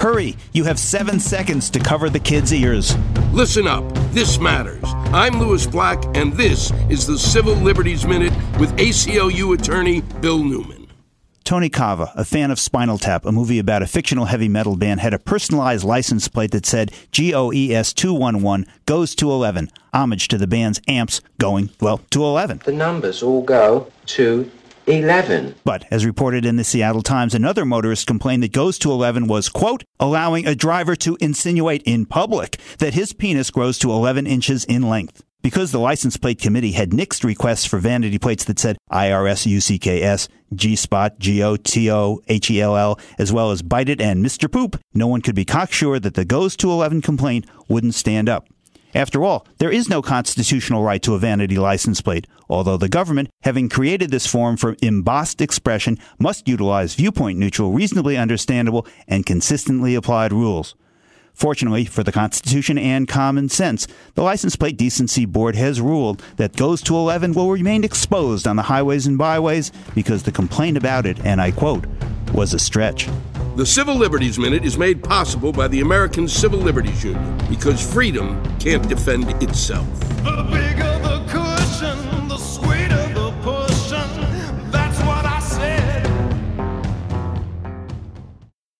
Hurry, you have seven seconds to cover the kid's ears. Listen up. This matters. I'm Lewis Black, and this is the Civil Liberties Minute with ACLU attorney Bill Newman. Tony Kava, a fan of Spinal Tap, a movie about a fictional heavy metal band, had a personalized license plate that said GOES 211 goes to 11, homage to the band's amps going, well, to 11. The numbers all go to 11. But, as reported in the Seattle Times, another motorist complained that Goes to 11 was, quote, allowing a driver to insinuate in public that his penis grows to 11 inches in length. Because the license plate committee had nixed requests for vanity plates that said IRS UCKS, G Spot, G O T O H E L L, as well as Bite It and Mr. Poop, no one could be cocksure that the Goes to 11 complaint wouldn't stand up. After all, there is no constitutional right to a vanity license plate, although the government, having created this form for embossed expression, must utilize viewpoint neutral, reasonably understandable, and consistently applied rules. Fortunately for the Constitution and common sense, the License Plate Decency Board has ruled that Goes to 11 will remain exposed on the highways and byways because the complaint about it, and I quote, was a stretch. The Civil Liberties Minute is made possible by the American Civil Liberties Union because freedom can't defend itself.